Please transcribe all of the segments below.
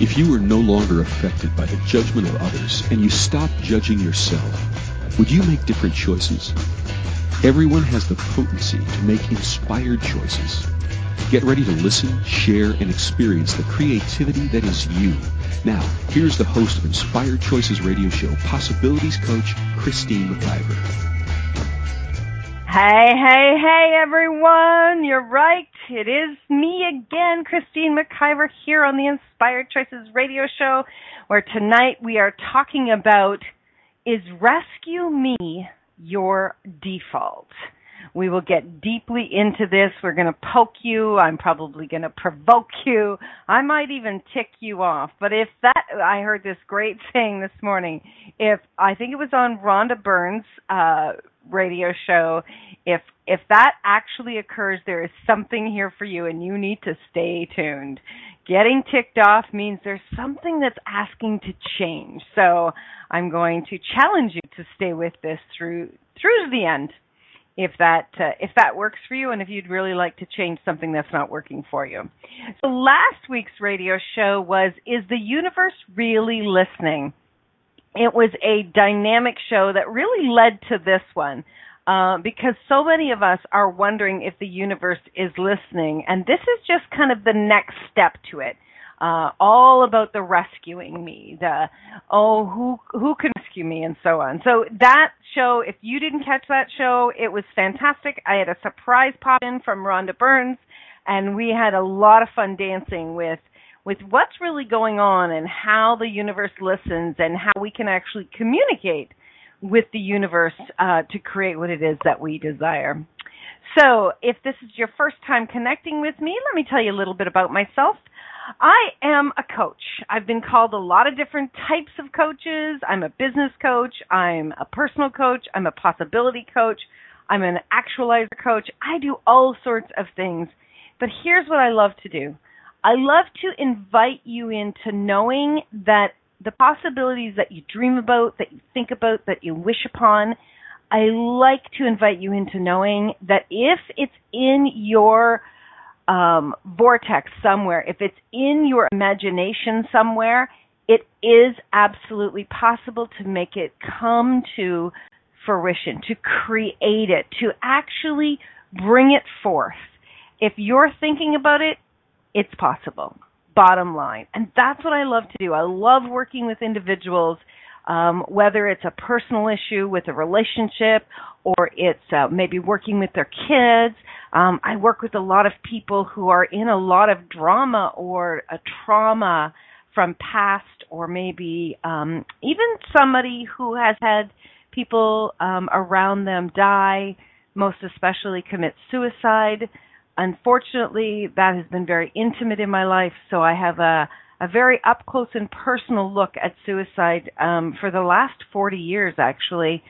If you were no longer affected by the judgment of others and you stopped judging yourself, would you make different choices? Everyone has the potency to make inspired choices. Get ready to listen, share, and experience the creativity that is you. Now, here's the host of Inspired Choices radio show, Possibilities Coach, Christine McIver. Hey, hey, hey, everyone. You're right. It is me again, Christine McIver, here on the Inspired Choices radio show, where tonight we are talking about is rescue me your default? We will get deeply into this. We're going to poke you. I'm probably going to provoke you. I might even tick you off. But if that, I heard this great saying this morning. If I think it was on Rhonda Burns' uh, radio show, if if that actually occurs, there is something here for you, and you need to stay tuned. Getting ticked off means there's something that's asking to change. So I'm going to challenge you to stay with this through through to the end if that uh, if that works for you and if you'd really like to change something that's not working for you. So last week's radio show was is the universe really listening? It was a dynamic show that really led to this one. Uh, because so many of us are wondering if the universe is listening, and this is just kind of the next step to it uh, all about the rescuing me, the oh who who can rescue me, and so on. So that show, if you didn't catch that show, it was fantastic. I had a surprise pop in from Rhonda Burns, and we had a lot of fun dancing with with what's really going on and how the universe listens and how we can actually communicate with the universe uh, to create what it is that we desire. So, if this is your first time connecting with me, let me tell you a little bit about myself. I am a coach. I've been called a lot of different types of coaches. I'm a business coach. I'm a personal coach. I'm a possibility coach. I'm an actualizer coach. I do all sorts of things. But here's what I love to do I love to invite you into knowing that the possibilities that you dream about, that you think about, that you wish upon, I like to invite you into knowing that if it's in your um, vortex somewhere, if it's in your imagination somewhere, it is absolutely possible to make it come to fruition, to create it, to actually bring it forth. If you're thinking about it, it's possible. Bottom line. And that's what I love to do. I love working with individuals, um, whether it's a personal issue with a relationship or it's uh, maybe working with their kids um, I work with a lot of people who are in a lot of drama or a trauma from past, or maybe um, even somebody who has had people um, around them die, most especially commit suicide. Unfortunately, that has been very intimate in my life, so I have a a very up close and personal look at suicide um, for the last 40 years, actually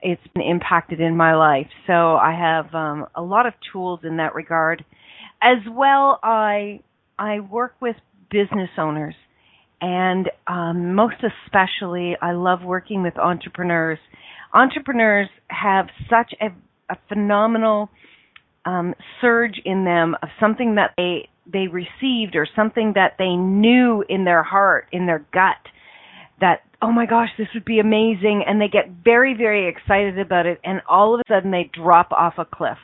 it's been impacted in my life. So I have um, a lot of tools in that regard. As well, I I work with business owners, and um, most especially, I love working with entrepreneurs. Entrepreneurs have such a, a phenomenal um, surge in them of something that they they received or something that they knew in their heart, in their gut, that oh my gosh, this would be amazing. And they get very, very excited about it. And all of a sudden they drop off a cliff.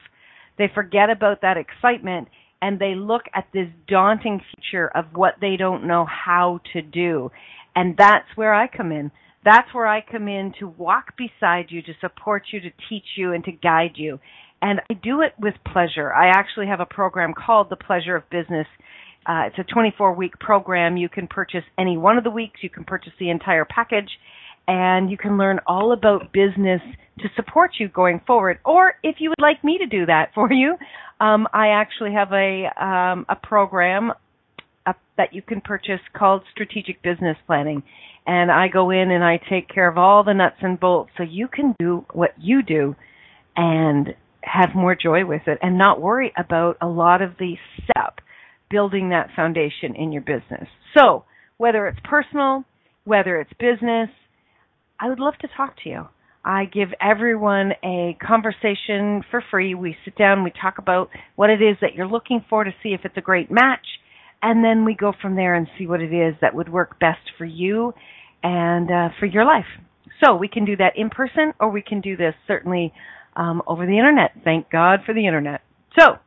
They forget about that excitement and they look at this daunting future of what they don't know how to do. And that's where I come in. That's where I come in to walk beside you, to support you, to teach you, and to guide you. And I do it with pleasure. I actually have a program called The Pleasure of Business uh, it's a 24 week program. You can purchase any one of the weeks. You can purchase the entire package, and you can learn all about business to support you going forward. Or if you would like me to do that for you, um, I actually have a um, a program uh, that you can purchase called Strategic Business Planning, and I go in and I take care of all the nuts and bolts so you can do what you do and have more joy with it and not worry about a lot of the setup building that foundation in your business. So, whether it's personal, whether it's business, I would love to talk to you. I give everyone a conversation for free. We sit down, we talk about what it is that you're looking for to see if it's a great match. and then we go from there and see what it is that would work best for you and uh, for your life. So we can do that in person, or we can do this certainly um, over the internet. Thank God for the internet. So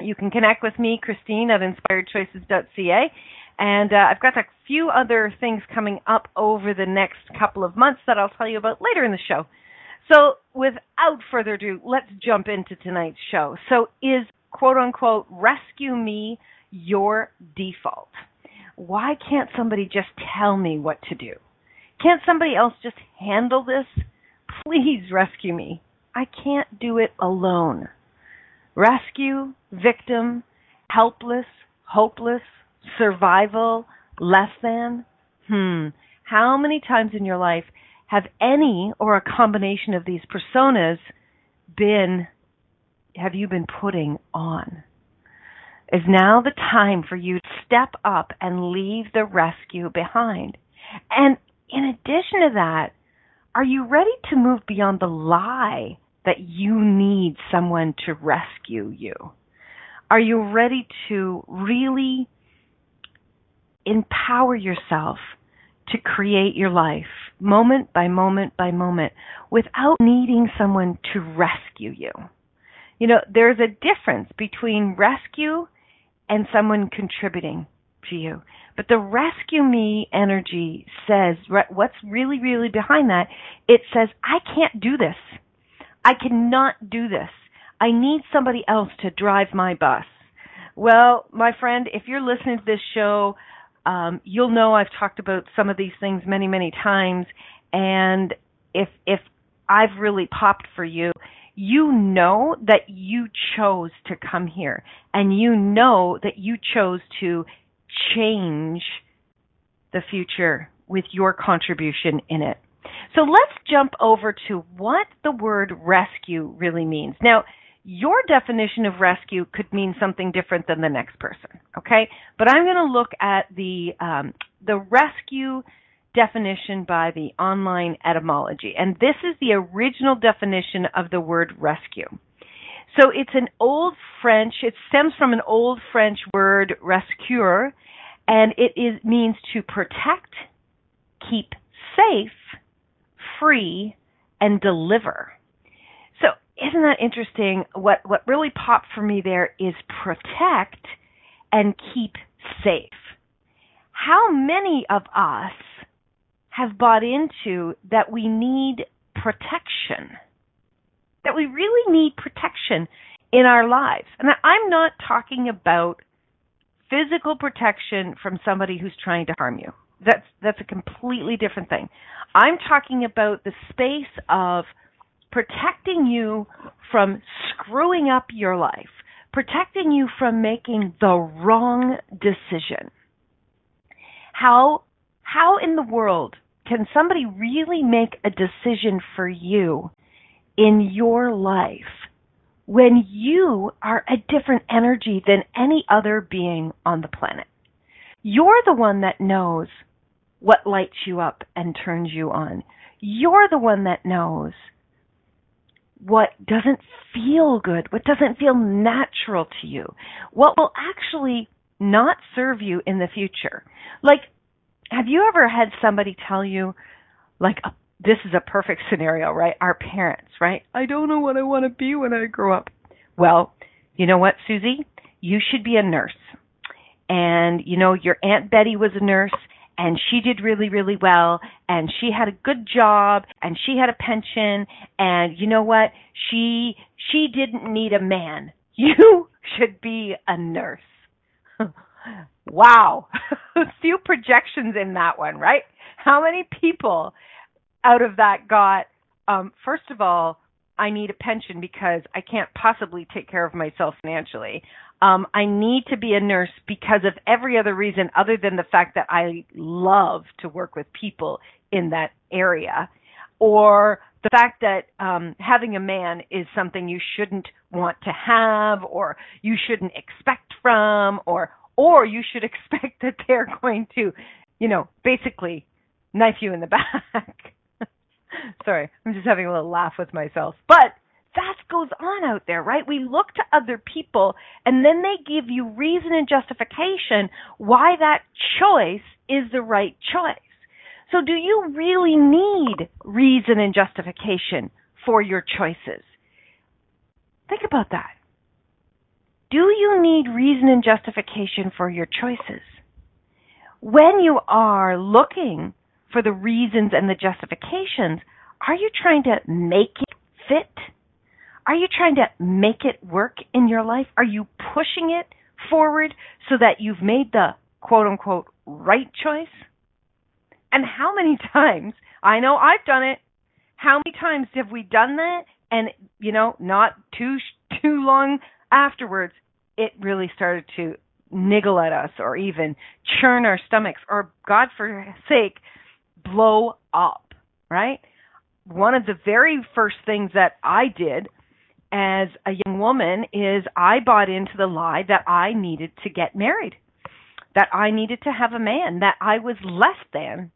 you can connect with me, Christine, at inspiredchoices.ca. And uh, I've got a few other things coming up over the next couple of months that I'll tell you about later in the show. So, without further ado, let's jump into tonight's show. So, is quote unquote rescue me your default? Why can't somebody just tell me what to do? Can't somebody else just handle this? Please rescue me. I can't do it alone. Rescue, victim, helpless, hopeless, survival, less than? Hmm. How many times in your life have any or a combination of these personas been, have you been putting on? Is now the time for you to step up and leave the rescue behind? And in addition to that, are you ready to move beyond the lie that you need someone to rescue you? Are you ready to really empower yourself to create your life moment by moment by moment without needing someone to rescue you? You know, there's a difference between rescue and someone contributing to you. But the rescue me energy says what's really, really behind that. It says, I can't do this. I cannot do this. I need somebody else to drive my bus. Well, my friend, if you're listening to this show, um, you'll know I've talked about some of these things many, many times. And if if I've really popped for you, you know that you chose to come here, and you know that you chose to change the future with your contribution in it. So let's jump over to what the word rescue really means. Now, your definition of rescue could mean something different than the next person, okay? But I'm going to look at the um, the rescue definition by the online etymology, and this is the original definition of the word rescue. So it's an old French. It stems from an old French word rescuer, and it is means to protect, keep safe, free, and deliver. So isn't that interesting? What what really popped for me there is protect and keep safe. How many of us have bought into that we need protection? That we really need protection in our lives. And I'm not talking about physical protection from somebody who's trying to harm you. That's that's a completely different thing. I'm talking about the space of protecting you from screwing up your life, protecting you from making the wrong decision. How how in the world can somebody really make a decision for you in your life when you are a different energy than any other being on the planet. You're the one that knows what lights you up and turns you on. You're the one that knows what doesn't feel good, what doesn't feel natural to you, what will actually not serve you in the future. Like, have you ever had somebody tell you, like, a this is a perfect scenario, right? Our parents, right? I don't know what I want to be when I grow up. Well, you know what, Susie? You should be a nurse. And, you know, your Aunt Betty was a nurse and she did really, really well and she had a good job and she had a pension and you know what? She, she didn't need a man. You should be a nurse. wow. a few projections in that one, right? How many people out of that got um, first of all, I need a pension because I can't possibly take care of myself financially. Um, I need to be a nurse because of every other reason other than the fact that I love to work with people in that area, or the fact that um, having a man is something you shouldn't want to have, or you shouldn't expect from, or or you should expect that they're going to, you know, basically knife you in the back. Sorry, I'm just having a little laugh with myself. But that goes on out there, right? We look to other people and then they give you reason and justification why that choice is the right choice. So do you really need reason and justification for your choices? Think about that. Do you need reason and justification for your choices? When you are looking for the reasons and the justifications, are you trying to make it fit? Are you trying to make it work in your life? Are you pushing it forward so that you've made the quote unquote right choice? And how many times, I know I've done it, how many times have we done that? And, you know, not too, too long afterwards, it really started to niggle at us or even churn our stomachs or, God for sake, blow up, right? One of the very first things that I did as a young woman is I bought into the lie that I needed to get married, that I needed to have a man, that I was less than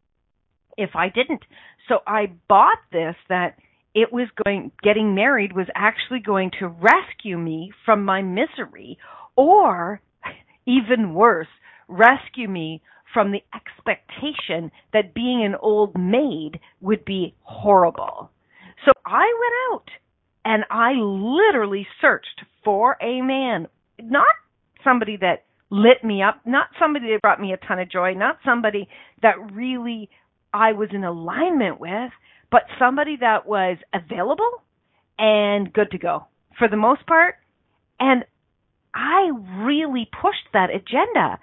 if I didn't. So I bought this that it was going getting married was actually going to rescue me from my misery or even worse, rescue me from the expectation that being an old maid would be horrible. So I went out and I literally searched for a man, not somebody that lit me up, not somebody that brought me a ton of joy, not somebody that really I was in alignment with, but somebody that was available and good to go for the most part. And I really pushed that agenda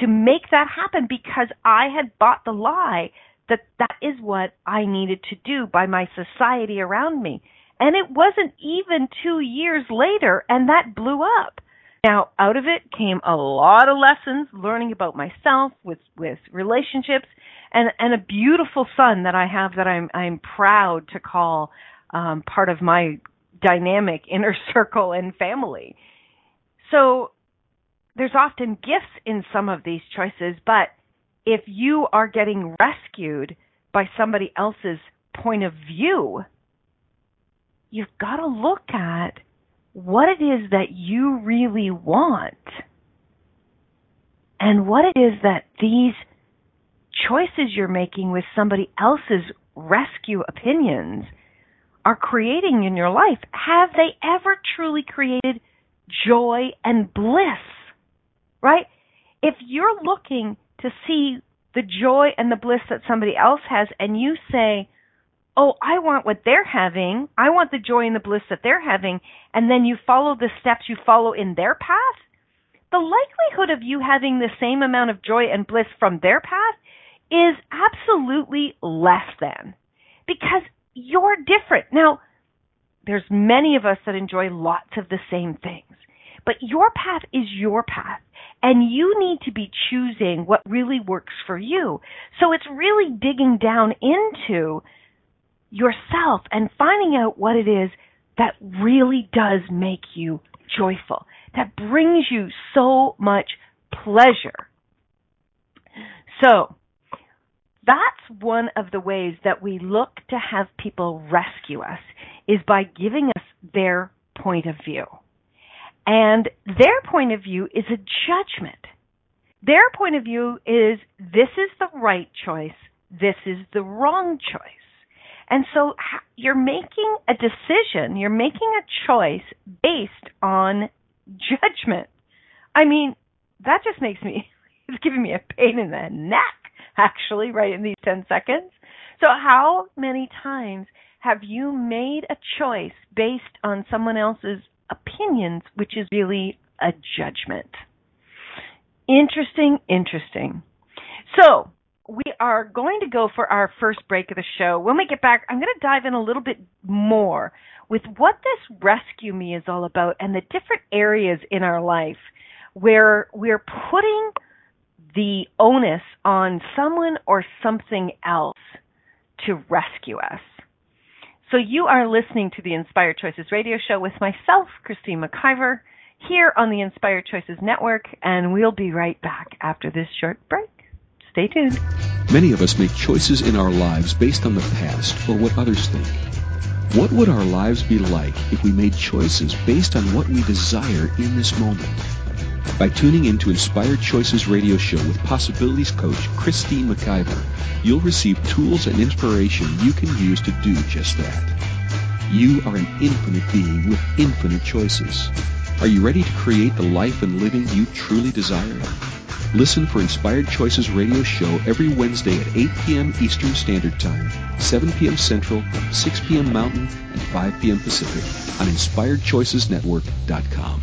to make that happen because I had bought the lie that that is what I needed to do by my society around me. And it wasn't even two years later, and that blew up. Now, out of it came a lot of lessons, learning about myself with with relationships, and and a beautiful son that I have that I'm I'm proud to call um, part of my dynamic inner circle and family. So there's often gifts in some of these choices, but if you are getting rescued by somebody else's point of view, you've got to look at what it is that you really want and what it is that these choices you're making with somebody else's rescue opinions are creating in your life. Have they ever truly created joy and bliss? Right? If you're looking to see the joy and the bliss that somebody else has and you say, oh, I want what they're having. I want the joy and the bliss that they're having. And then you follow the steps you follow in their path. The likelihood of you having the same amount of joy and bliss from their path is absolutely less than because you're different. Now, there's many of us that enjoy lots of the same things, but your path is your path and you need to be choosing what really works for you. So it's really digging down into yourself and finding out what it is that really does make you joyful, that brings you so much pleasure. So, that's one of the ways that we look to have people rescue us is by giving us their point of view. And their point of view is a judgment. Their point of view is this is the right choice, this is the wrong choice. And so you're making a decision, you're making a choice based on judgment. I mean, that just makes me, it's giving me a pain in the neck, actually, right in these 10 seconds. So, how many times have you made a choice based on someone else's opinions, which is really a judgment? Interesting, interesting. So, we are going to go for our first break of the show. When we get back, I'm going to dive in a little bit more with what this rescue me is all about and the different areas in our life where we're putting the onus on someone or something else to rescue us. So you are listening to the Inspired Choices radio show with myself, Christine McIver, here on the Inspired Choices Network, and we'll be right back after this short break. Stay tuned. Many of us make choices in our lives based on the past or what others think. What would our lives be like if we made choices based on what we desire in this moment? By tuning in to Inspired Choices radio show with Possibilities Coach Christine McIver, you'll receive tools and inspiration you can use to do just that. You are an infinite being with infinite choices. Are you ready to create the life and living you truly desire? Listen for Inspired Choices radio show every Wednesday at 8 p.m. Eastern Standard Time, 7 p.m. Central, 6 p.m. Mountain, and 5 p.m. Pacific on InspiredChoicesNetwork.com.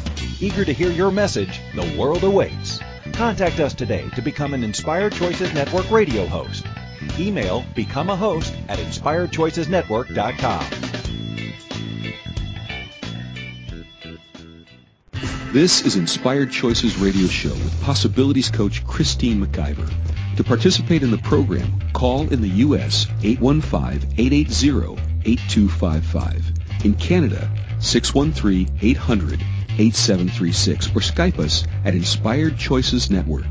Eager to hear your message, the world awaits. Contact us today to become an Inspired Choices Network radio host. Email become a host at inspiredchoicesnetwork.com. This is Inspired Choices Radio Show with Possibilities Coach Christine McIver. To participate in the program, call in the U.S. 815-880-8255. In Canada, 613-800 8736 or Skype us at Inspired Choices Network.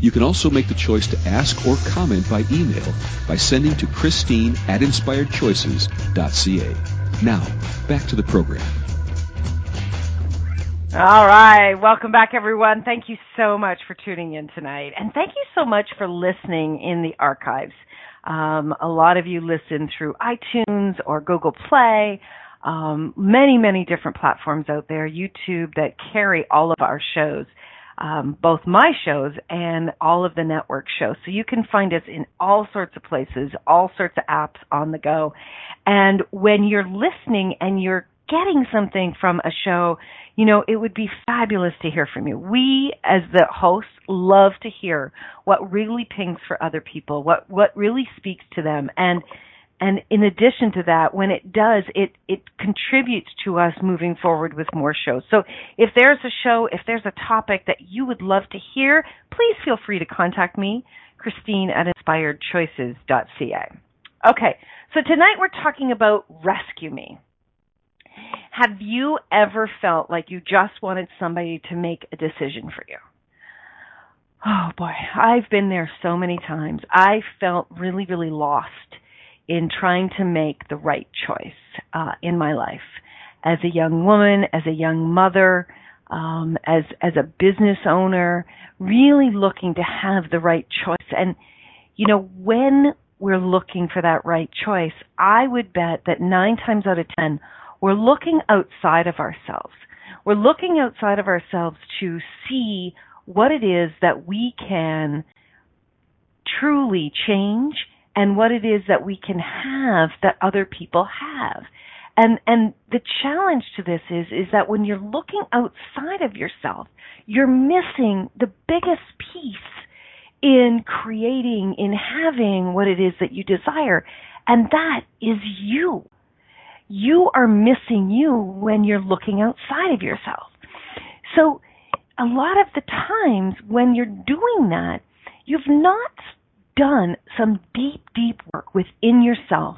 You can also make the choice to ask or comment by email by sending to Christine at inspiredchoices.ca. Now, back to the program. All right. Welcome back, everyone. Thank you so much for tuning in tonight. And thank you so much for listening in the archives. Um, a lot of you listen through iTunes or Google Play um, many, many different platforms out there, YouTube, that carry all of our shows, um, both my shows and all of the network shows. So you can find us in all sorts of places, all sorts of apps on the go. And when you're listening and you're getting something from a show, you know, it would be fabulous to hear from you. We, as the hosts, love to hear what really pings for other people, what, what really speaks to them. And and in addition to that, when it does, it, it contributes to us moving forward with more shows. So if there's a show, if there's a topic that you would love to hear, please feel free to contact me, Christine at inspiredchoices.ca. Okay, so tonight we're talking about Rescue Me. Have you ever felt like you just wanted somebody to make a decision for you? Oh boy, I've been there so many times. I felt really, really lost in trying to make the right choice uh, in my life as a young woman, as a young mother, um, as as a business owner, really looking to have the right choice. And you know, when we're looking for that right choice, I would bet that nine times out of ten, we're looking outside of ourselves. We're looking outside of ourselves to see what it is that we can truly change and what it is that we can have that other people have. And and the challenge to this is is that when you're looking outside of yourself, you're missing the biggest piece in creating in having what it is that you desire, and that is you. You are missing you when you're looking outside of yourself. So a lot of the times when you're doing that, you've not done some deep, deep work within yourself.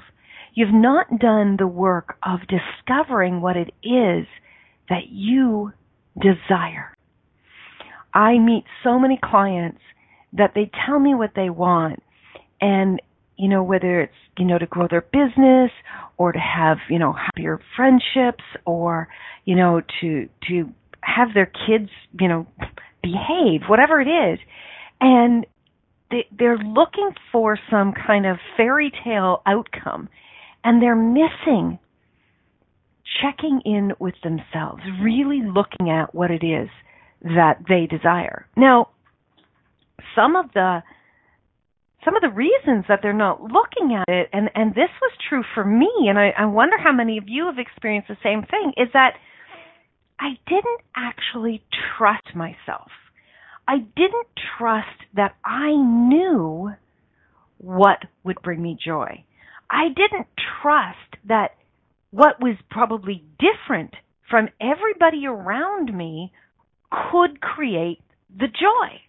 You've not done the work of discovering what it is that you desire. I meet so many clients that they tell me what they want and you know whether it's you know to grow their business or to have you know happier friendships or you know to to have their kids you know behave whatever it is and they, they're looking for some kind of fairy tale outcome and they're missing checking in with themselves, really looking at what it is that they desire. Now, some of the some of the reasons that they're not looking at it, and, and this was true for me, and I, I wonder how many of you have experienced the same thing, is that I didn't actually trust myself. I didn't trust that I knew what would bring me joy. I didn't trust that what was probably different from everybody around me could create the joy.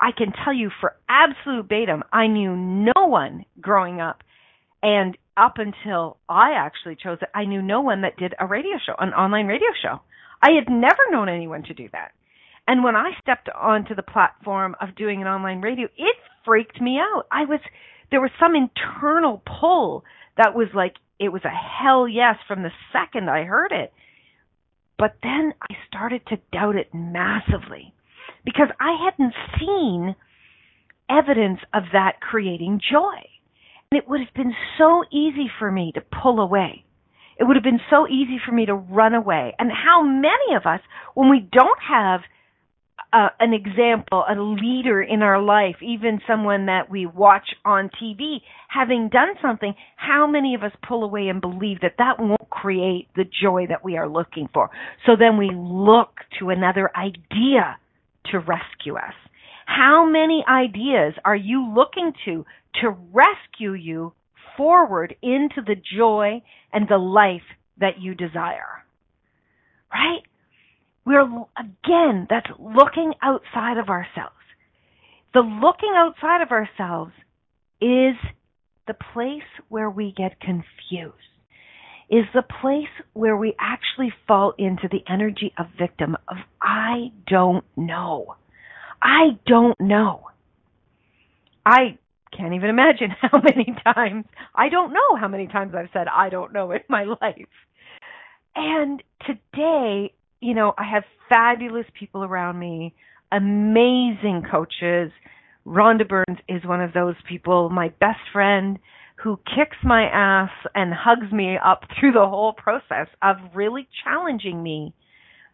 I can tell you for absolute datum, I knew no one growing up and up until I actually chose it, I knew no one that did a radio show, an online radio show. I had never known anyone to do that. And when I stepped onto the platform of doing an online radio, it freaked me out. I was there was some internal pull that was like it was a hell yes from the second I heard it. But then I started to doubt it massively because I hadn't seen evidence of that creating joy. And it would have been so easy for me to pull away. It would have been so easy for me to run away. And how many of us, when we don't have uh, an example, a leader in our life, even someone that we watch on TV having done something, how many of us pull away and believe that that won't create the joy that we are looking for? So then we look to another idea to rescue us. How many ideas are you looking to to rescue you forward into the joy and the life that you desire? Right? We're, again, that's looking outside of ourselves. The looking outside of ourselves is the place where we get confused, is the place where we actually fall into the energy of victim of I don't know. I don't know. I can't even imagine how many times, I don't know how many times I've said I don't know in my life. And today you know, I have fabulous people around me, amazing coaches. Rhonda Burns is one of those people, my best friend, who kicks my ass and hugs me up through the whole process of really challenging me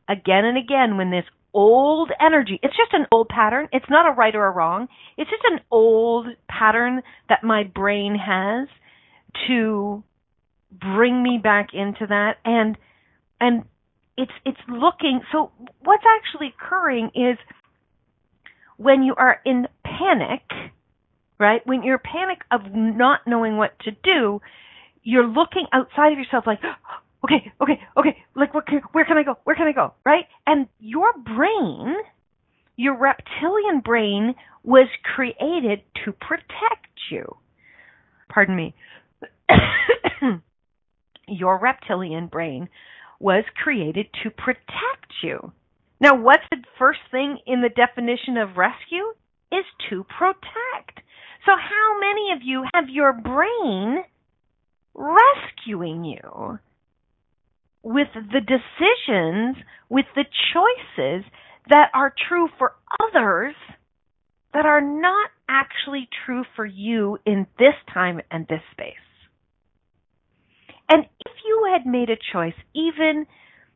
again and again when this old energy, it's just an old pattern. It's not a right or a wrong. It's just an old pattern that my brain has to bring me back into that and and it's it's looking so what's actually occurring is when you are in panic right when you're panic of not knowing what to do you're looking outside of yourself like okay okay okay like what can, where can i go? Where can i go? Right? And your brain your reptilian brain was created to protect you. Pardon me. Your reptilian brain was created to protect you. Now, what's the first thing in the definition of rescue? Is to protect. So, how many of you have your brain rescuing you with the decisions, with the choices that are true for others that are not actually true for you in this time and this space? And if you had made a choice, even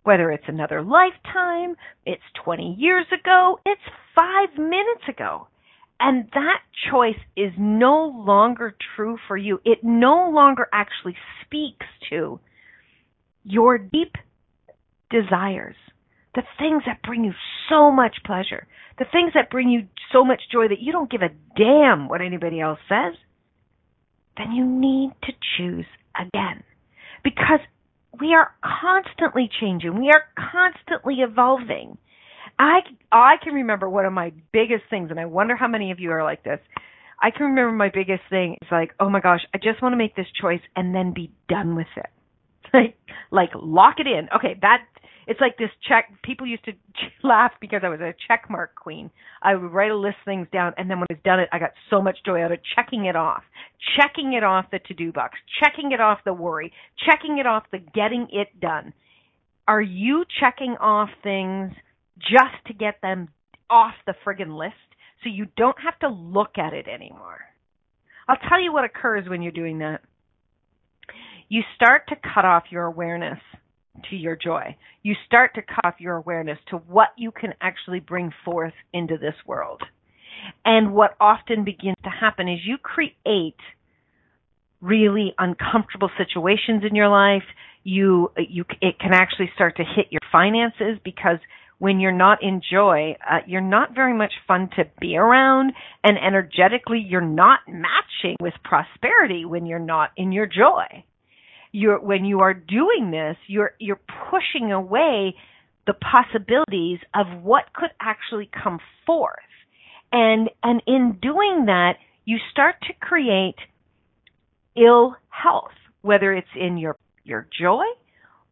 whether it's another lifetime, it's 20 years ago, it's five minutes ago, and that choice is no longer true for you, it no longer actually speaks to your deep desires, the things that bring you so much pleasure, the things that bring you so much joy that you don't give a damn what anybody else says, then you need to choose again because we are constantly changing. We are constantly evolving. I I can remember one of my biggest things, and I wonder how many of you are like this. I can remember my biggest thing is like, oh my gosh, I just want to make this choice and then be done with it. Like, like lock it in. Okay, that it's like this check. People used to laugh because I was a check mark queen. I would write a list of things down, and then when I was done it, I got so much joy out of checking it off, checking it off the to-do box, checking it off the worry, checking it off the getting it done. Are you checking off things just to get them off the friggin' list so you don't have to look at it anymore? I'll tell you what occurs when you're doing that. You start to cut off your awareness to your joy. You start to cut your awareness to what you can actually bring forth into this world. And what often begins to happen is you create really uncomfortable situations in your life. You, you, it can actually start to hit your finances because when you're not in joy, uh, you're not very much fun to be around, and energetically, you're not matching with prosperity when you're not in your joy. You're when you are doing this, you're you're pushing away the possibilities of what could actually come forth, and and in doing that, you start to create ill health, whether it's in your your joy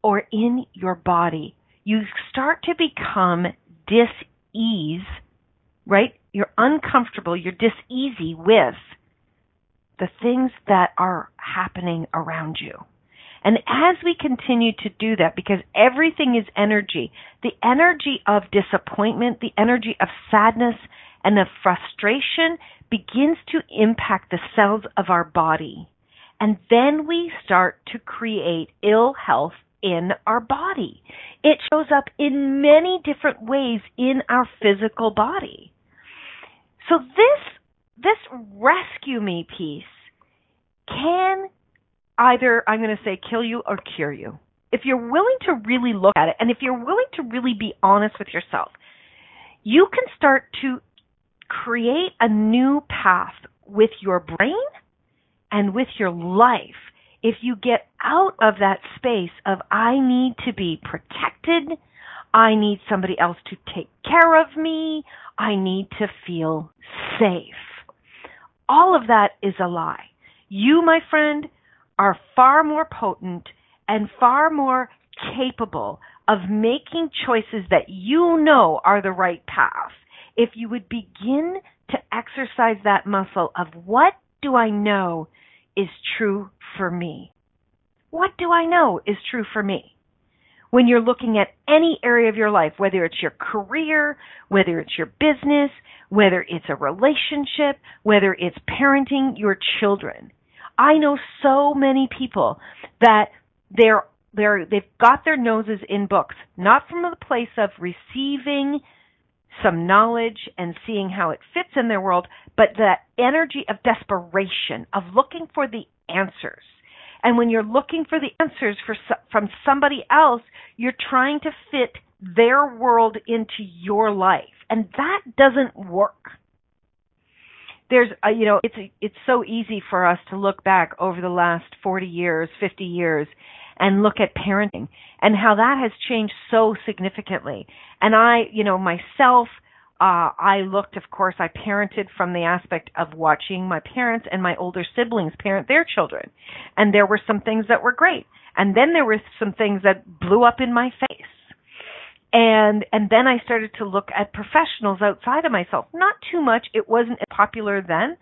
or in your body you start to become dis-ease, right? You're uncomfortable, you're dis-easy with the things that are happening around you. And as we continue to do that, because everything is energy, the energy of disappointment, the energy of sadness, and of frustration begins to impact the cells of our body. And then we start to create ill health in our body. It shows up in many different ways in our physical body. So this this rescue me piece can either I'm going to say kill you or cure you. If you're willing to really look at it and if you're willing to really be honest with yourself, you can start to create a new path with your brain and with your life if you get out of that space of I need to be protected, I need somebody else to take care of me, I need to feel safe. All of that is a lie. You, my friend, are far more potent and far more capable of making choices that you know are the right path if you would begin to exercise that muscle of what do I know is true for me? What do I know is true for me? When you're looking at any area of your life, whether it's your career, whether it's your business, whether it's a relationship, whether it's parenting your children. I know so many people that they're they're they've got their noses in books, not from the place of receiving some knowledge and seeing how it fits in their world, but that energy of desperation, of looking for the answers. And when you're looking for the answers for, from somebody else, you're trying to fit their world into your life. And that doesn't work. There's, a, you know, it's it's so easy for us to look back over the last 40 years, 50 years, and look at parenting and how that has changed so significantly. And I, you know, myself, uh, I looked, of course, I parented from the aspect of watching my parents and my older siblings parent their children. And there were some things that were great. And then there were some things that blew up in my face. And, and then I started to look at professionals outside of myself. Not too much. It wasn't popular then.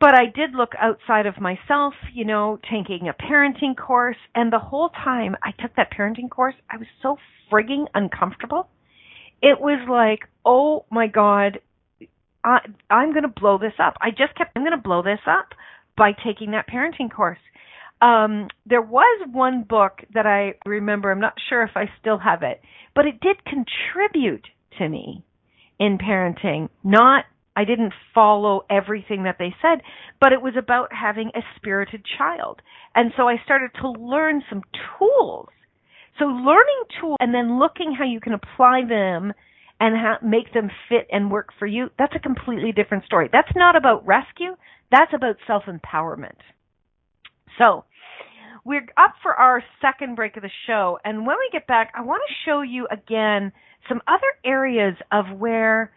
But I did look outside of myself, you know, taking a parenting course. And the whole time I took that parenting course, I was so frigging uncomfortable it was like, oh my god, I, I'm going to blow this up. I just kept, I'm going to blow this up by taking that parenting course. Um, there was one book that I remember. I'm not sure if I still have it, but it did contribute to me in parenting. Not, I didn't follow everything that they said, but it was about having a spirited child. And so I started to learn some tools so learning tools and then looking how you can apply them and how, make them fit and work for you, that's a completely different story. That's not about rescue. That's about self-empowerment. So, we're up for our second break of the show, and when we get back, I want to show you again some other areas of where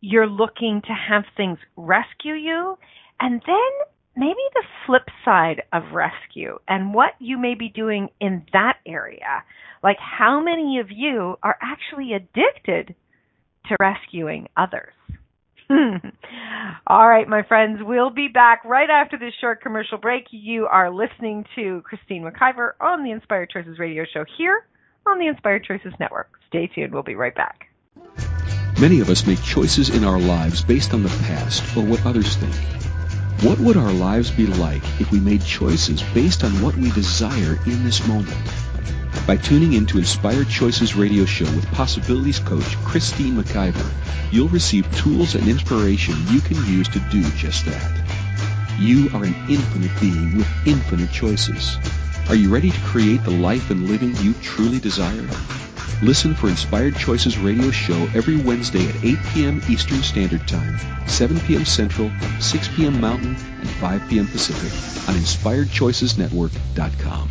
you're looking to have things rescue you, and then maybe the flip side of rescue and what you may be doing in that area. Like how many of you are actually addicted to rescuing others? All right, my friends, we'll be back right after this short commercial break. You are listening to Christine McIver on the Inspired Choices radio show here on the Inspired Choices Network. Stay tuned. We'll be right back. Many of us make choices in our lives based on the past or what others think. What would our lives be like if we made choices based on what we desire in this moment? By tuning in to Inspired Choices radio show with possibilities coach Christine McIver, you'll receive tools and inspiration you can use to do just that. You are an infinite being with infinite choices. Are you ready to create the life and living you truly desire? Listen for Inspired Choices radio show every Wednesday at 8 p.m. Eastern Standard Time, 7 p.m. Central, 6 p.m. Mountain, and 5 p.m. Pacific on InspiredChoicesNetwork.com.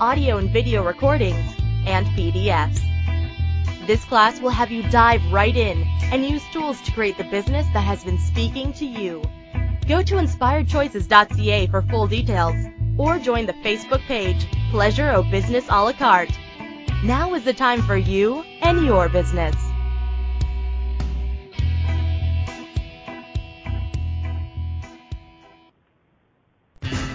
audio and video recordings, and PDFs. This class will have you dive right in and use tools to create the business that has been speaking to you. Go to inspiredchoices.ca for full details or join the Facebook page Pleasure O Business a la carte. Now is the time for you and your business.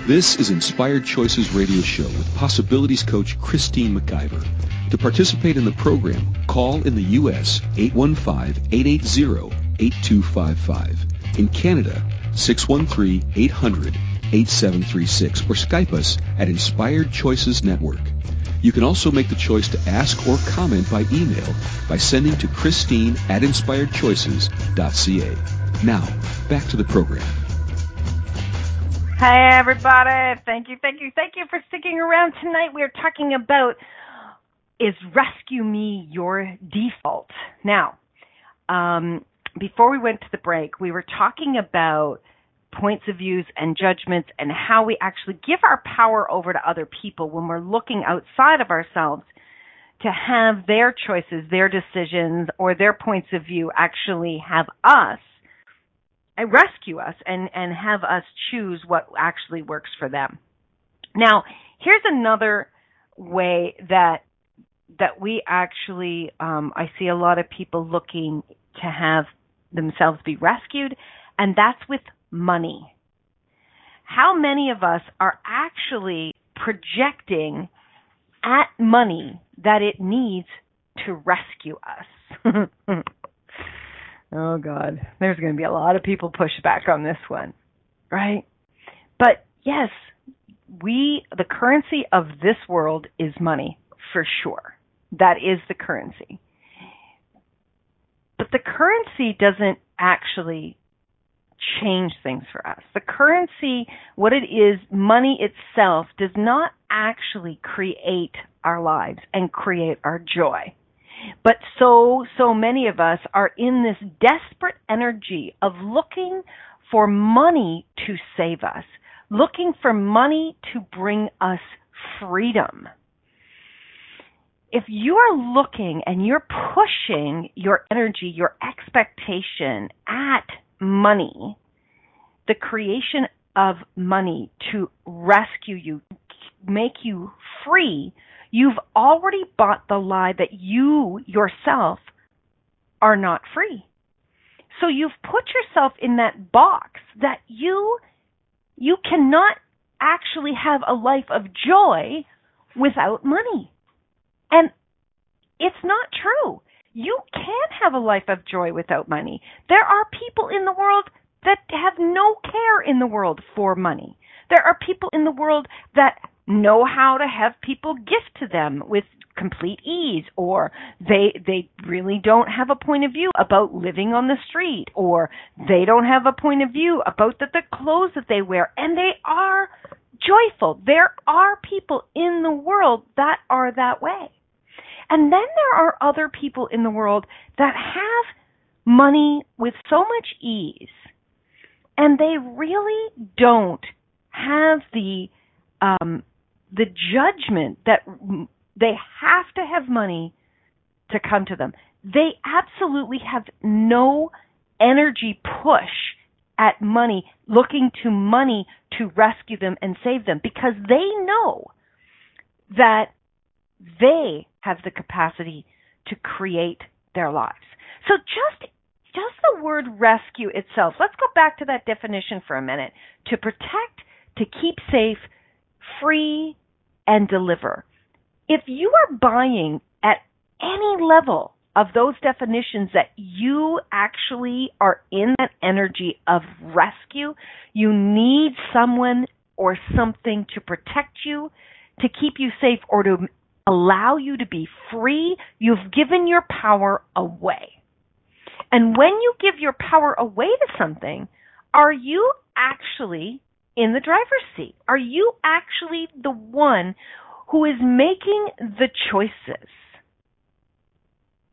This is Inspired Choices Radio Show with Possibilities Coach Christine McIver. To participate in the program, call in the U.S. 815-880-8255. In Canada, 613-800-8736 or Skype us at Inspired Choices Network. You can also make the choice to ask or comment by email by sending to Christine at inspiredchoices.ca. Now, back to the program. Hi, everybody. Thank you, thank you, thank you for sticking around tonight. We're talking about is rescue me your default? Now, um, before we went to the break, we were talking about points of views and judgments and how we actually give our power over to other people when we're looking outside of ourselves to have their choices, their decisions, or their points of view actually have us rescue us and, and have us choose what actually works for them. Now, here's another way that that we actually um, I see a lot of people looking to have themselves be rescued, and that's with money. How many of us are actually projecting at money that it needs to rescue us? oh God, there's going to be a lot of people push back on this one, right? But yes, we the currency of this world is money for sure. That is the currency. But the currency doesn't actually change things for us. The currency, what it is, money itself, does not actually create our lives and create our joy. But so, so many of us are in this desperate energy of looking for money to save us, looking for money to bring us freedom. If you are looking and you're pushing your energy, your expectation at money, the creation of money to rescue you, make you free, you've already bought the lie that you yourself are not free. So you've put yourself in that box that you you cannot actually have a life of joy without money. And it's not true. You can have a life of joy without money. There are people in the world that have no care in the world for money. There are people in the world that know how to have people gift to them with complete ease or they they really don't have a point of view about living on the street or they don't have a point of view about the, the clothes that they wear and they are joyful. There are people in the world that are that way. And then there are other people in the world that have money with so much ease and they really don't have the um, the judgment that they have to have money to come to them. They absolutely have no energy push at money, looking to money to rescue them and save them because they know that they have the capacity to create their lives. So just just the word rescue itself. Let's go back to that definition for a minute. To protect, to keep safe, free, and deliver. If you are buying at any level of those definitions that you actually are in that energy of rescue, you need someone or something to protect you, to keep you safe, or to allow you to be free, you've given your power away. And when you give your power away to something, are you actually in the driver's seat? Are you actually the one who is making the choices?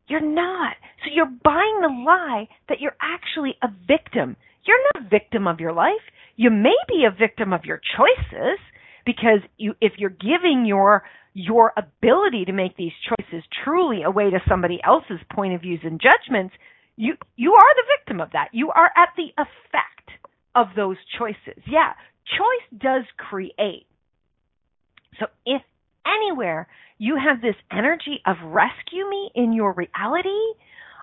You're not. So you're buying the lie that you're actually a victim. You're not a victim of your life. You may be a victim of your choices because you if you're giving your your ability to make these choices truly away to somebody else's point of views and judgments, you you are the victim of that. You are at the effect of those choices. Yeah, choice does create. So if anywhere you have this energy of rescue me in your reality,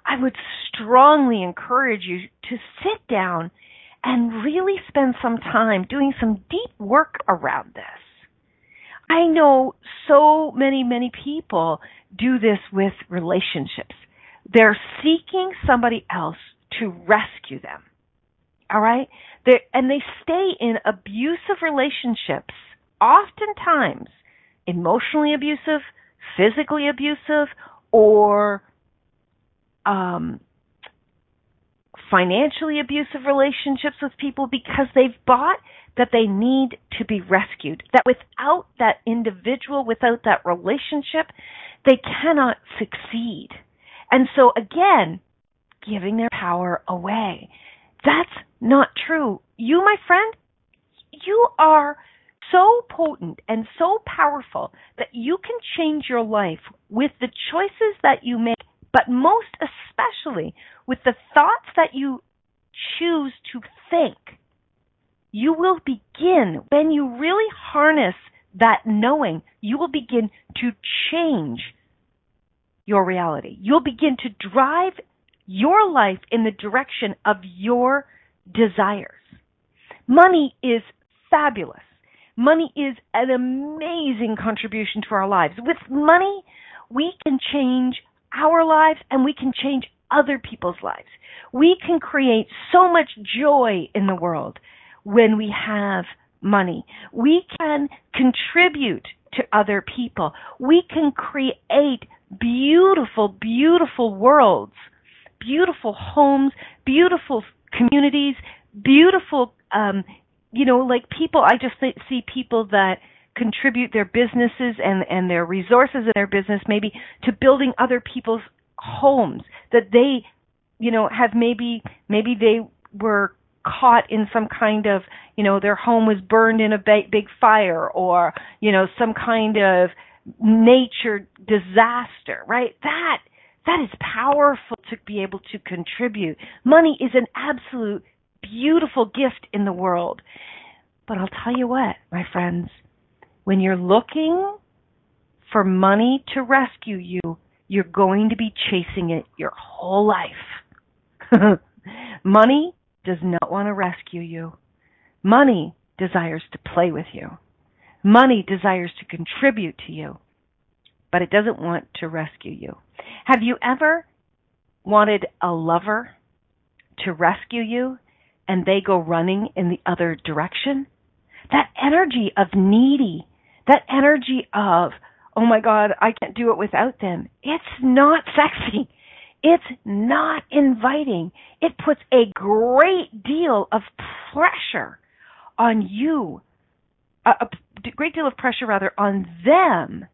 I would strongly encourage you to sit down and really spend some time doing some deep work around this. I know so many, many people do this with relationships. They're seeking somebody else to rescue them. All right? They're, and they stay in abusive relationships, oftentimes emotionally abusive, physically abusive, or um, financially abusive relationships with people because they've bought that they need to be rescued. That without that individual, without that relationship, they cannot succeed. And so again, giving their power away. That's not true. You, my friend, you are so potent and so powerful that you can change your life with the choices that you make, but most especially with the thoughts that you choose to think. You will begin, when you really harness that knowing, you will begin to change your reality. You'll begin to drive your life in the direction of your desires. Money is fabulous. Money is an amazing contribution to our lives. With money, we can change our lives and we can change other people's lives. We can create so much joy in the world when we have money. We can contribute to other people. We can create beautiful, beautiful worlds, beautiful homes, beautiful communities, beautiful, um, you know, like people. I just see people that contribute their businesses and and their resources in their business maybe to building other people's homes that they, you know, have maybe maybe they were caught in some kind of, you know, their home was burned in a big, big fire or, you know, some kind of nature disaster, right? That that is powerful to be able to contribute. Money is an absolute beautiful gift in the world. But I'll tell you what, my friends, when you're looking for money to rescue you, you're going to be chasing it your whole life. money does not want to rescue you. Money desires to play with you. Money desires to contribute to you, but it doesn't want to rescue you. Have you ever wanted a lover to rescue you and they go running in the other direction? That energy of needy, that energy of, oh my God, I can't do it without them. It's not sexy. It's not inviting. It puts a great deal of pressure on you a, a great deal of pressure rather on them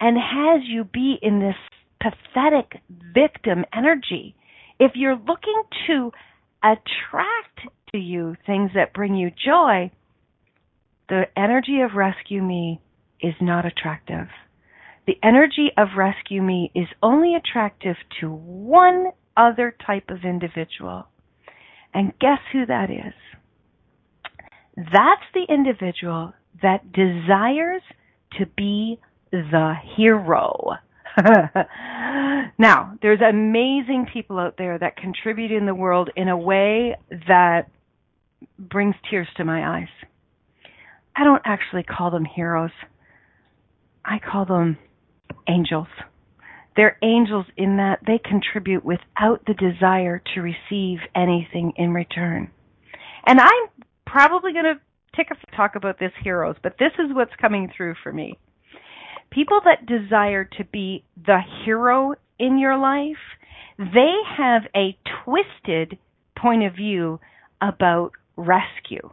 and has you be in this pathetic victim energy. If you're looking to attract to you things that bring you joy, the energy of rescue me is not attractive. The energy of rescue me is only attractive to one other type of individual. And guess who that is? That's the individual that desires to be the hero. now, there's amazing people out there that contribute in the world in a way that brings tears to my eyes. I don't actually call them heroes. I call them angels. They're angels in that they contribute without the desire to receive anything in return. And I'm probably going to take a talk about this heroes, but this is what's coming through for me. People that desire to be the hero in your life, they have a twisted point of view about rescue.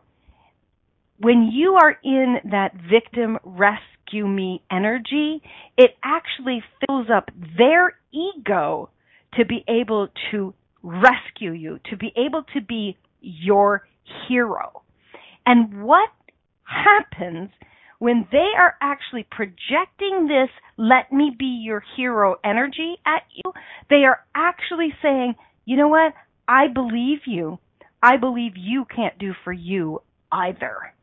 When you are in that victim rescue me energy, it actually fills up their ego to be able to rescue you, to be able to be your hero. And what happens when they are actually projecting this let me be your hero energy at you? They are actually saying, you know what? I believe you. I believe you can't do for you either.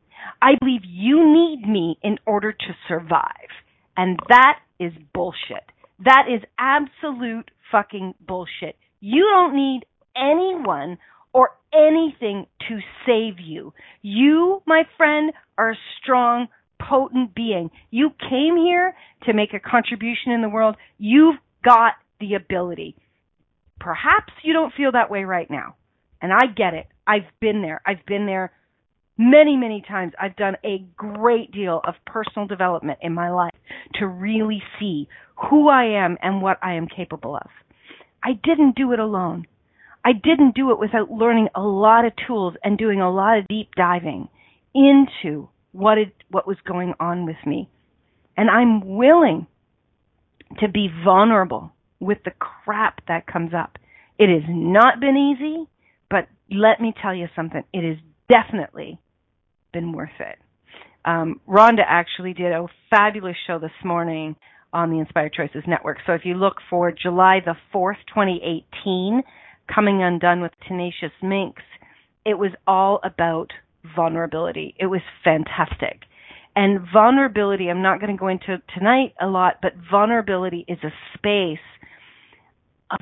I believe you need me in order to survive. And that is bullshit. That is absolute fucking bullshit. You don't need anyone or anything to save you. You, my friend, are strong, potent being. You came here to make a contribution in the world. You've got the ability. Perhaps you don't feel that way right now. And I get it. I've been there. I've been there many, many times. I've done a great deal of personal development in my life to really see who I am and what I am capable of. I didn't do it alone. I didn't do it without learning a lot of tools and doing a lot of deep diving into what it, what was going on with me. And I'm willing to be vulnerable with the crap that comes up. It has not been easy, but let me tell you something. It has definitely been worth it. Um, Rhonda actually did a fabulous show this morning on the Inspired Choices Network. So if you look for July the 4th, 2018, Coming Undone with Tenacious Minx, it was all about vulnerability. It was fantastic. And vulnerability, I'm not going to go into tonight a lot, but vulnerability is a space of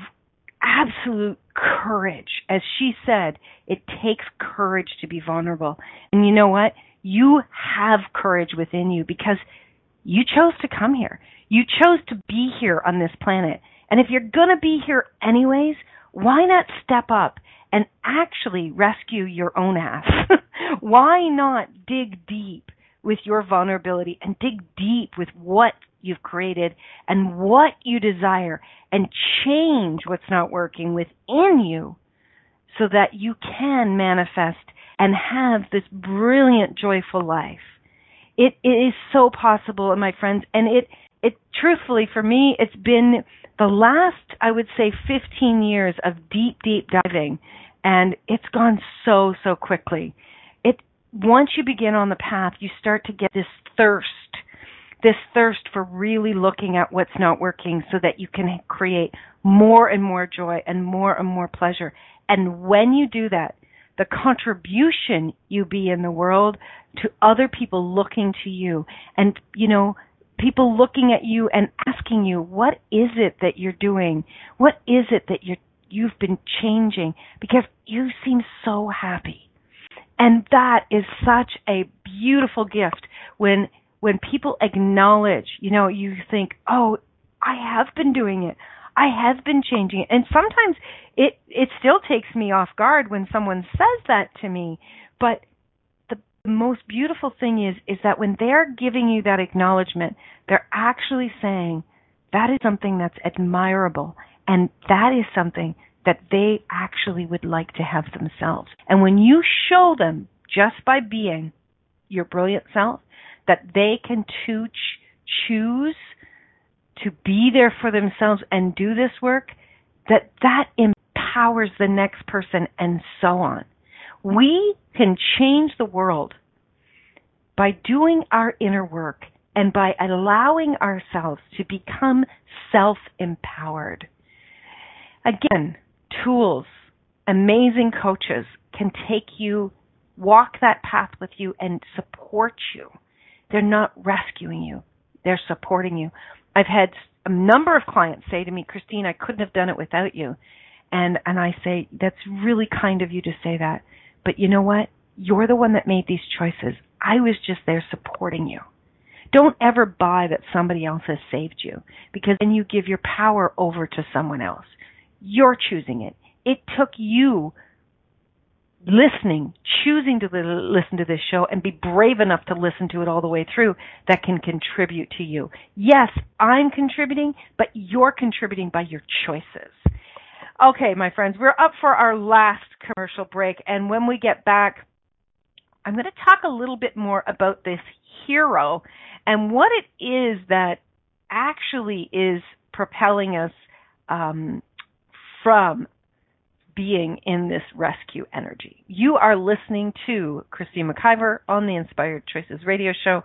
absolute courage. As she said, it takes courage to be vulnerable. And you know what? You have courage within you because you chose to come here. You chose to be here on this planet. And if you're going to be here anyways, why not step up and actually rescue your own ass? why not dig deep with your vulnerability and dig deep with what you've created and what you desire and change what's not working within you so that you can manifest and have this brilliant, joyful life. It, it is so possible, my friends, and it, it truthfully for me, it's been the last, I would say, 15 years of deep, deep diving, and it's gone so, so quickly. It once you begin on the path, you start to get this thirst, this thirst for really looking at what's not working, so that you can create more and more joy and more and more pleasure. And when you do that, the contribution you be in the world to other people looking to you, and you know people looking at you and asking you, what is it that you're doing? What is it that you're, you've been changing? Because you seem so happy. And that is such a beautiful gift when, when people acknowledge, you know, you think, oh, I have been doing it. I have been changing it. And sometimes it, it still takes me off guard when someone says that to me, but the most beautiful thing is is that when they're giving you that acknowledgement, they're actually saying that is something that's admirable and that is something that they actually would like to have themselves. And when you show them just by being your brilliant self that they can to choose to be there for themselves and do this work, that that empowers the next person and so on. We can change the world by doing our inner work and by allowing ourselves to become self empowered. Again, tools, amazing coaches can take you, walk that path with you, and support you. They're not rescuing you, they're supporting you. I've had a number of clients say to me, Christine, I couldn't have done it without you. And and I say, that's really kind of you to say that. But you know what? You're the one that made these choices. I was just there supporting you. Don't ever buy that somebody else has saved you because then you give your power over to someone else. You're choosing it. It took you listening, choosing to listen to this show and be brave enough to listen to it all the way through that can contribute to you. Yes, I'm contributing, but you're contributing by your choices. Okay, my friends, we're up for our last commercial break, and when we get back, I'm going to talk a little bit more about this hero and what it is that actually is propelling us um, from being in this rescue energy. You are listening to Christine McIver on the Inspired Choices radio show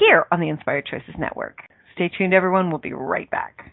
here on the Inspired Choices Network. Stay tuned, everyone. We'll be right back.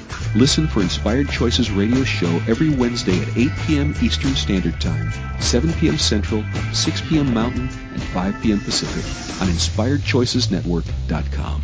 Listen for Inspired Choices radio show every Wednesday at 8 p.m. Eastern Standard Time, 7 p.m. Central, 6 p.m. Mountain, and 5 p.m. Pacific on InspiredChoicesNetwork.com.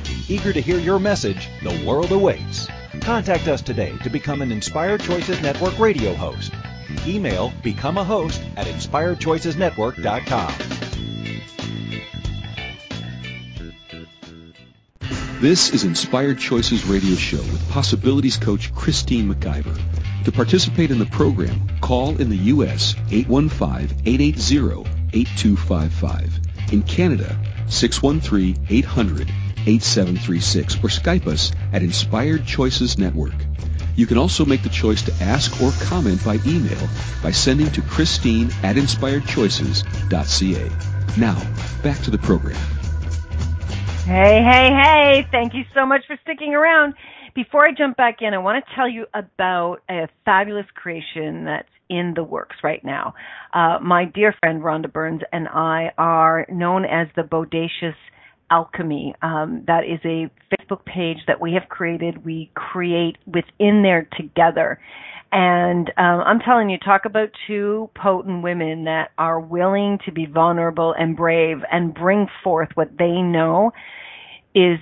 Eager to hear your message, the world awaits. Contact us today to become an Inspired Choices Network radio host. Email become a host at inspiredchoicesnetwork.com. This is Inspired Choices Radio Show with Possibilities Coach Christine McIver. To participate in the program, call in the U.S. 815-880-8255. In Canada, 613-800 8736 or Skype us at Inspired Choices Network. You can also make the choice to ask or comment by email by sending to Christine at inspiredchoices.ca. Now, back to the program. Hey, hey, hey. Thank you so much for sticking around. Before I jump back in, I want to tell you about a fabulous creation that's in the works right now. Uh, my dear friend Rhonda Burns and I are known as the Bodacious Alchemy. Um, that is a Facebook page that we have created. We create within there together. And um, I'm telling you, talk about two potent women that are willing to be vulnerable and brave and bring forth what they know is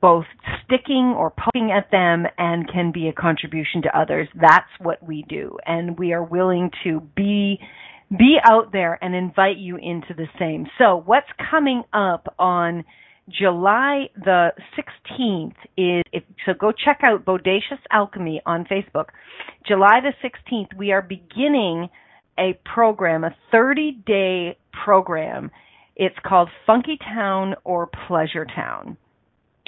both sticking or poking at them and can be a contribution to others. That's what we do. And we are willing to be be out there and invite you into the same. So what's coming up on July the 16th is if so go check out Bodacious Alchemy on Facebook. July the 16th we are beginning a program, a 30-day program. It's called Funky Town or Pleasure Town.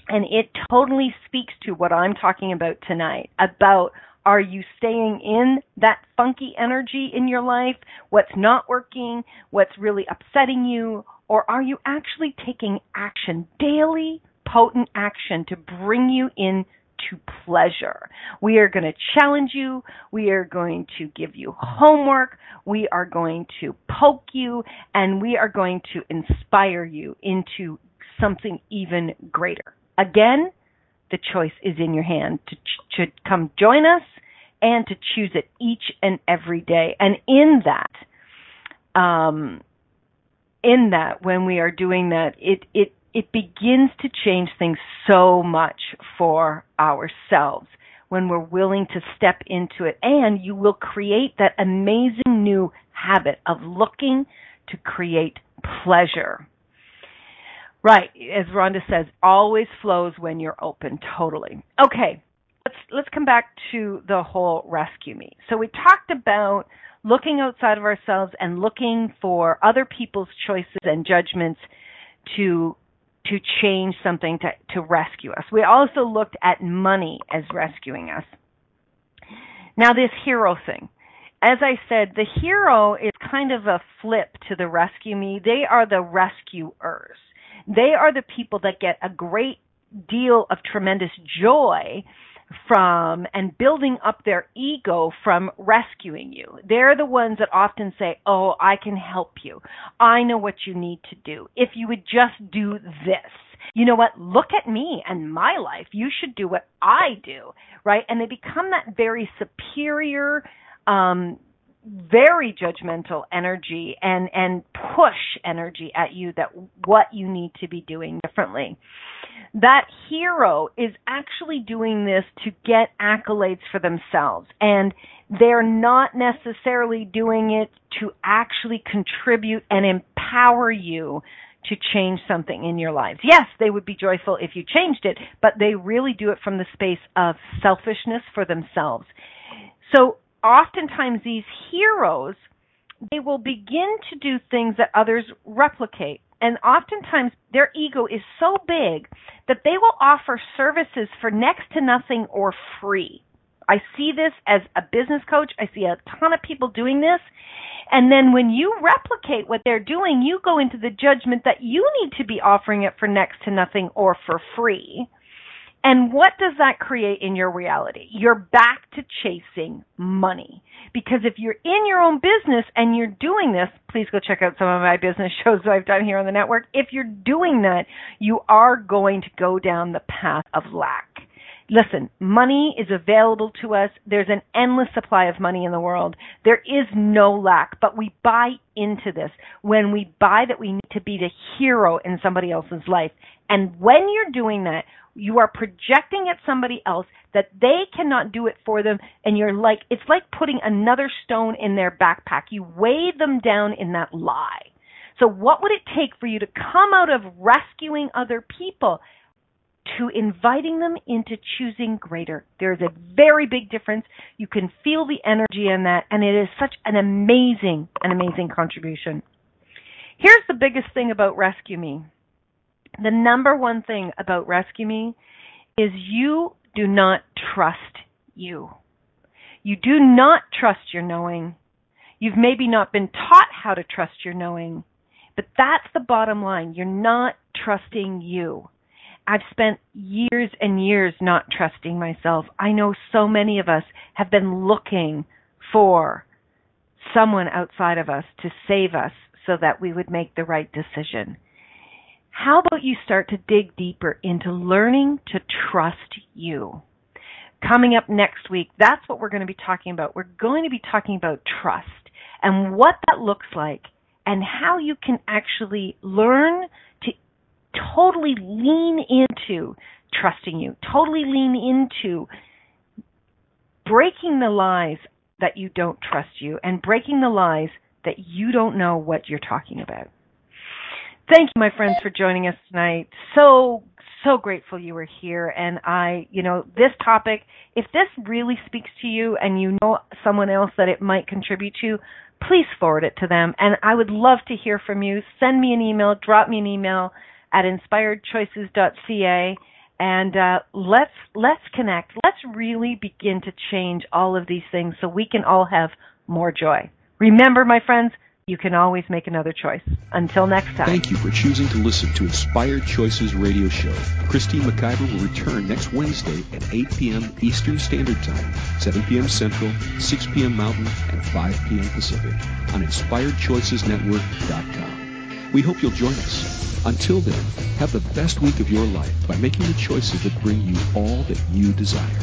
And it totally speaks to what I'm talking about tonight about are you staying in that funky energy in your life? What's not working? What's really upsetting you? Or are you actually taking action, daily potent action to bring you in to pleasure. We are going to challenge you. We are going to give you homework. We are going to poke you and we are going to inspire you into something even greater. Again, the choice is in your hand to, to come join us and to choose it each and every day. And in that, um, in that when we are doing that, it it it begins to change things so much for ourselves when we're willing to step into it. And you will create that amazing new habit of looking to create pleasure. Right, as Rhonda says, always flows when you're open, totally. Okay, let's come back to the whole rescue me. So we talked about looking outside of ourselves and looking for other people's choices and judgments to to change something to, to rescue us. We also looked at money as rescuing us. Now this hero thing. As I said, the hero is kind of a flip to the rescue me. They are the rescuers. They are the people that get a great deal of tremendous joy from and building up their ego from rescuing you. They're the ones that often say, Oh, I can help you. I know what you need to do. If you would just do this. You know what? Look at me and my life. You should do what I do, right? And they become that very superior, um, very judgmental energy and and push energy at you that what you need to be doing differently that hero is actually doing this to get accolades for themselves and they're not necessarily doing it to actually contribute and empower you to change something in your lives. Yes, they would be joyful if you changed it, but they really do it from the space of selfishness for themselves. So oftentimes these heroes, they will begin to do things that others replicate and oftentimes their ego is so big that they will offer services for next to nothing or free. I see this as a business coach. I see a ton of people doing this. And then when you replicate what they're doing, you go into the judgment that you need to be offering it for next to nothing or for free. And what does that create in your reality? You're back to chasing money. Because if you're in your own business and you're doing this, please go check out some of my business shows that I've done here on the network. If you're doing that, you are going to go down the path of lack. Listen, money is available to us. There's an endless supply of money in the world. There is no lack, but we buy into this when we buy that we need to be the hero in somebody else's life. And when you're doing that, you are projecting at somebody else that they cannot do it for them and you're like it's like putting another stone in their backpack you weigh them down in that lie so what would it take for you to come out of rescuing other people to inviting them into choosing greater there's a very big difference you can feel the energy in that and it is such an amazing an amazing contribution here's the biggest thing about rescue me the number one thing about Rescue Me is you do not trust you. You do not trust your knowing. You've maybe not been taught how to trust your knowing, but that's the bottom line. You're not trusting you. I've spent years and years not trusting myself. I know so many of us have been looking for someone outside of us to save us so that we would make the right decision. How about you start to dig deeper into learning to trust you? Coming up next week, that's what we're going to be talking about. We're going to be talking about trust and what that looks like and how you can actually learn to totally lean into trusting you, totally lean into breaking the lies that you don't trust you and breaking the lies that you don't know what you're talking about. Thank you, my friends, for joining us tonight. So, so grateful you were here. And I, you know, this topic, if this really speaks to you and you know someone else that it might contribute to, please forward it to them. And I would love to hear from you. Send me an email, drop me an email at inspiredchoices.ca and uh, let's let's connect. Let's really begin to change all of these things so we can all have more joy. Remember, my friends, you can always make another choice. Until next time. Thank you for choosing to listen to Inspired Choices Radio Show. Christine McIver will return next Wednesday at 8 p.m. Eastern Standard Time, 7 p.m. Central, 6 p.m. Mountain, and 5 p.m. Pacific on InspiredChoicesNetwork.com. We hope you'll join us. Until then, have the best week of your life by making the choices that bring you all that you desire.